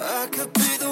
I could be the